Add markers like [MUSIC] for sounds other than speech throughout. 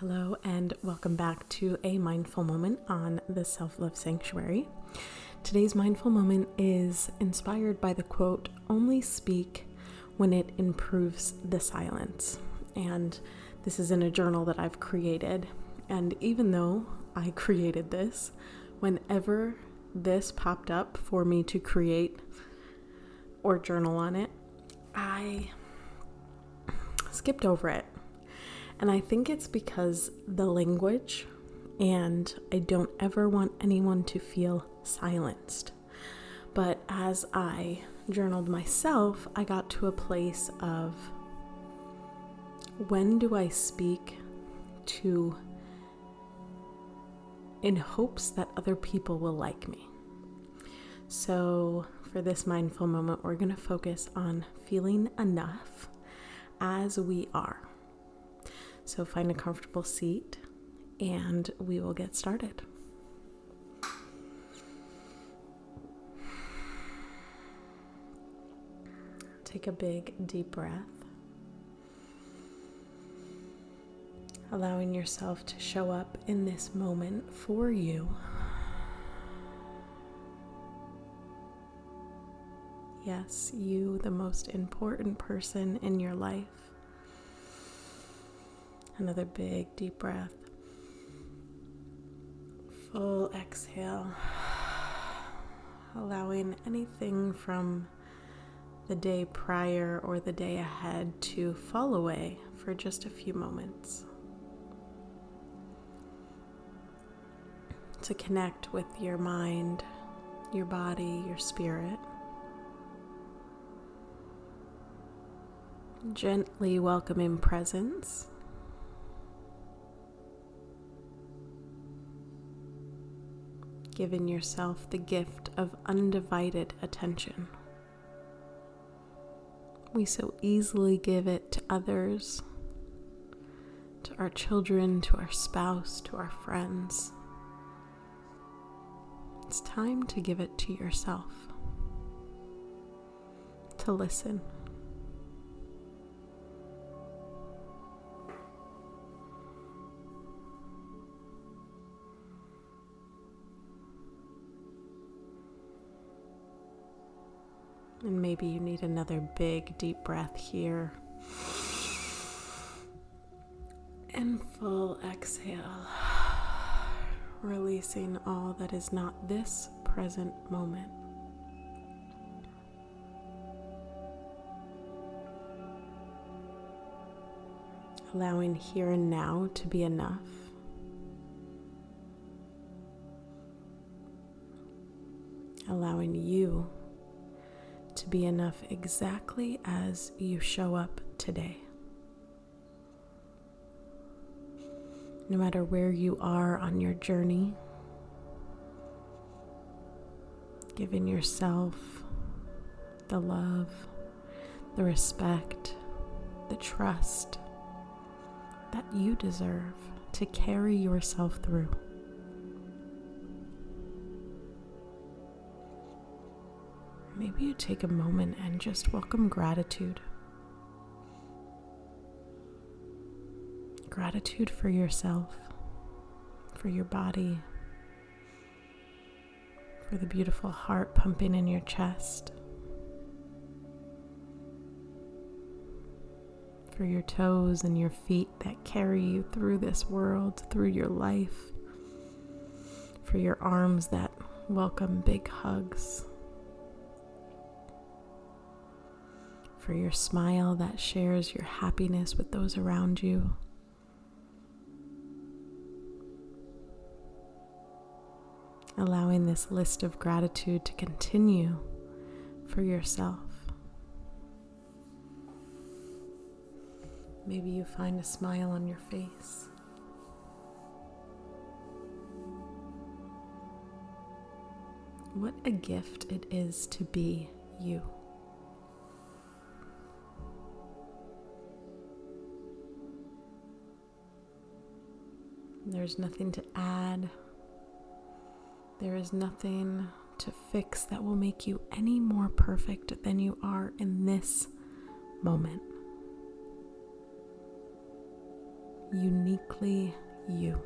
Hello, and welcome back to a mindful moment on the Self Love Sanctuary. Today's mindful moment is inspired by the quote, Only speak when it improves the silence. And this is in a journal that I've created. And even though I [LAUGHS] created this, whenever this popped up for me to create or journal on it, I skipped over it. And I think it's because the language, and I don't ever want anyone to feel silenced. But as I journaled myself, I got to a place of when do I speak to in hopes that other people will like me. So, for this mindful moment, we're going to focus on feeling enough as we are. So, find a comfortable seat and we will get started. Take a big, deep breath. Allowing yourself to show up in this moment for you. Yes, you, the most important person in your life. Another big, deep breath. Full exhale. Allowing anything from the day prior or the day ahead to fall away for just a few moments. To connect with your mind, your body, your spirit. Gently welcoming presence. Giving yourself the gift of undivided attention. We so easily give it to others, to our children, to our spouse, to our friends. It's time to give it to yourself, to listen. Maybe you need another big deep breath here. And full exhale, releasing all that is not this present moment. Allowing here and now to be enough. Allowing you to be enough exactly as you show up today. No matter where you are on your journey, giving yourself the love, the respect, the trust that you deserve to carry yourself through. Maybe you take a moment and just welcome gratitude. Gratitude for yourself, for your body, for the beautiful heart pumping in your chest, for your toes and your feet that carry you through this world, through your life, for your arms that welcome big hugs. For your smile that shares your happiness with those around you. Allowing this list of gratitude to continue for yourself. Maybe you find a smile on your face. What a gift it is to be you. There's nothing to add. There is nothing to fix that will make you any more perfect than you are in this moment. uniquely you.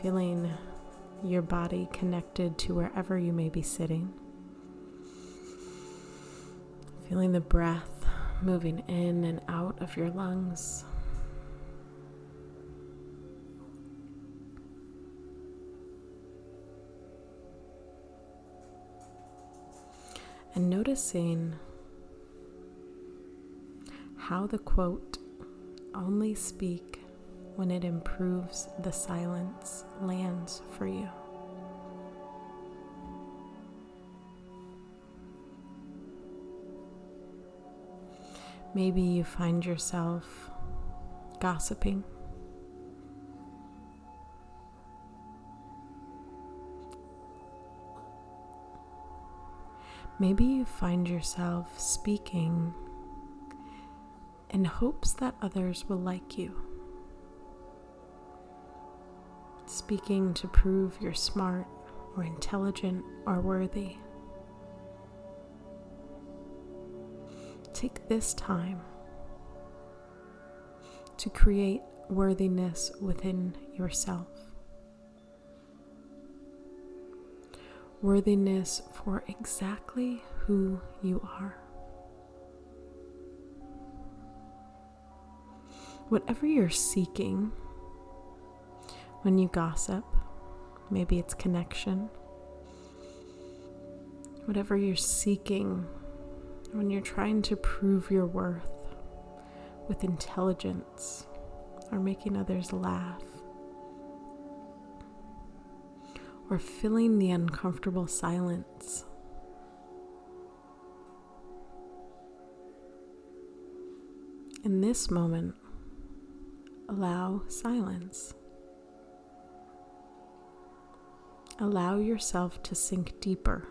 Feeling your body connected to wherever you may be sitting. Feeling the breath moving in and out of your lungs. And noticing how the quote, only speak when it improves the silence, lands for you. Maybe you find yourself gossiping. Maybe you find yourself speaking in hopes that others will like you. Speaking to prove you're smart or intelligent or worthy. Take this time to create worthiness within yourself. Worthiness for exactly who you are. Whatever you're seeking when you gossip, maybe it's connection. Whatever you're seeking when you're trying to prove your worth with intelligence or making others laugh or filling the uncomfortable silence. In this moment, allow silence. Allow yourself to sink deeper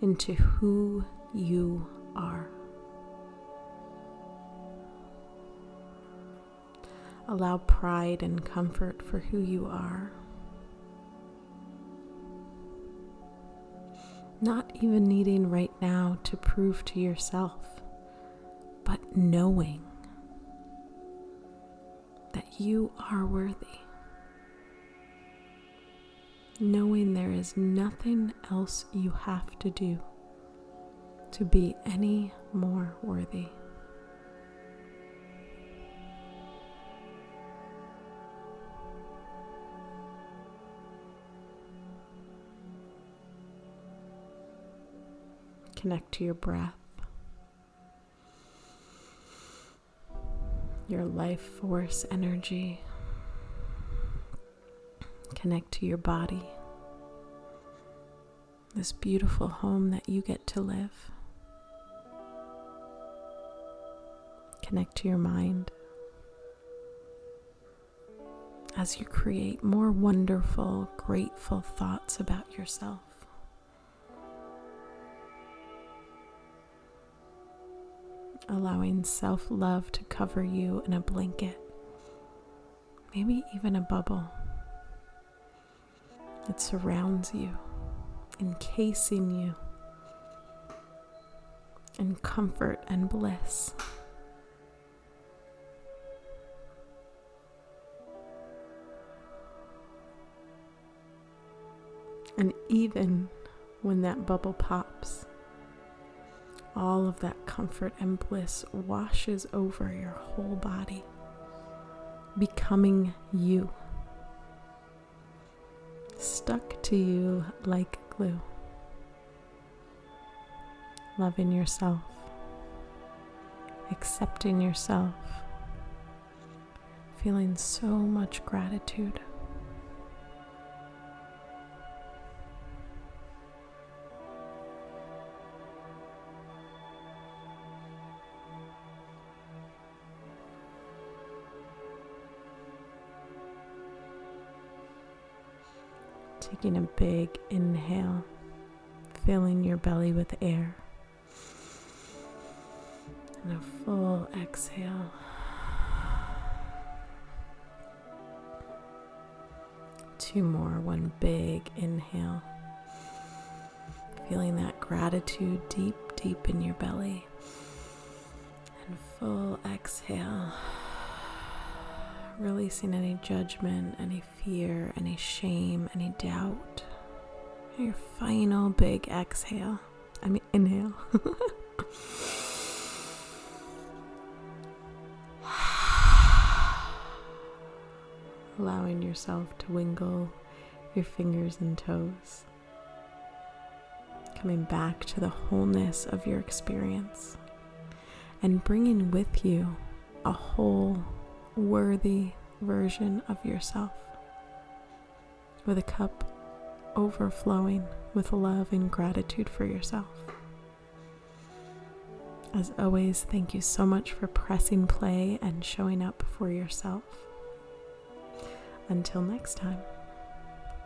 into who you are. Allow pride and comfort for who you are. Not even needing right now to prove to yourself, but knowing that you are worthy. Knowing there is nothing else you have to do to be any more worthy. Connect to your breath, your life force energy. Connect to your body, this beautiful home that you get to live. Connect to your mind as you create more wonderful, grateful thoughts about yourself. Allowing self love to cover you in a blanket, maybe even a bubble that surrounds you, encasing you in comfort and bliss. And even when that bubble pops, all of that comfort and bliss washes over your whole body, becoming you, stuck to you like glue. Loving yourself, accepting yourself, feeling so much gratitude. Taking a big inhale, filling your belly with air, and a full exhale. Two more, one big inhale. feeling that gratitude deep, deep in your belly. And full exhale, releasing any judgment, any fear, any shame, any doubt. Your final big exhale. I mean, inhale. [SIGHS] Allowing yourself to wiggle your fingers and toes. Coming back to the wholeness of your experience and bringing with you a whole, worthy version of yourself with a cup overflowing with love and gratitude for yourself. As always, thank you so much for pressing play and showing up for yourself. Until next time.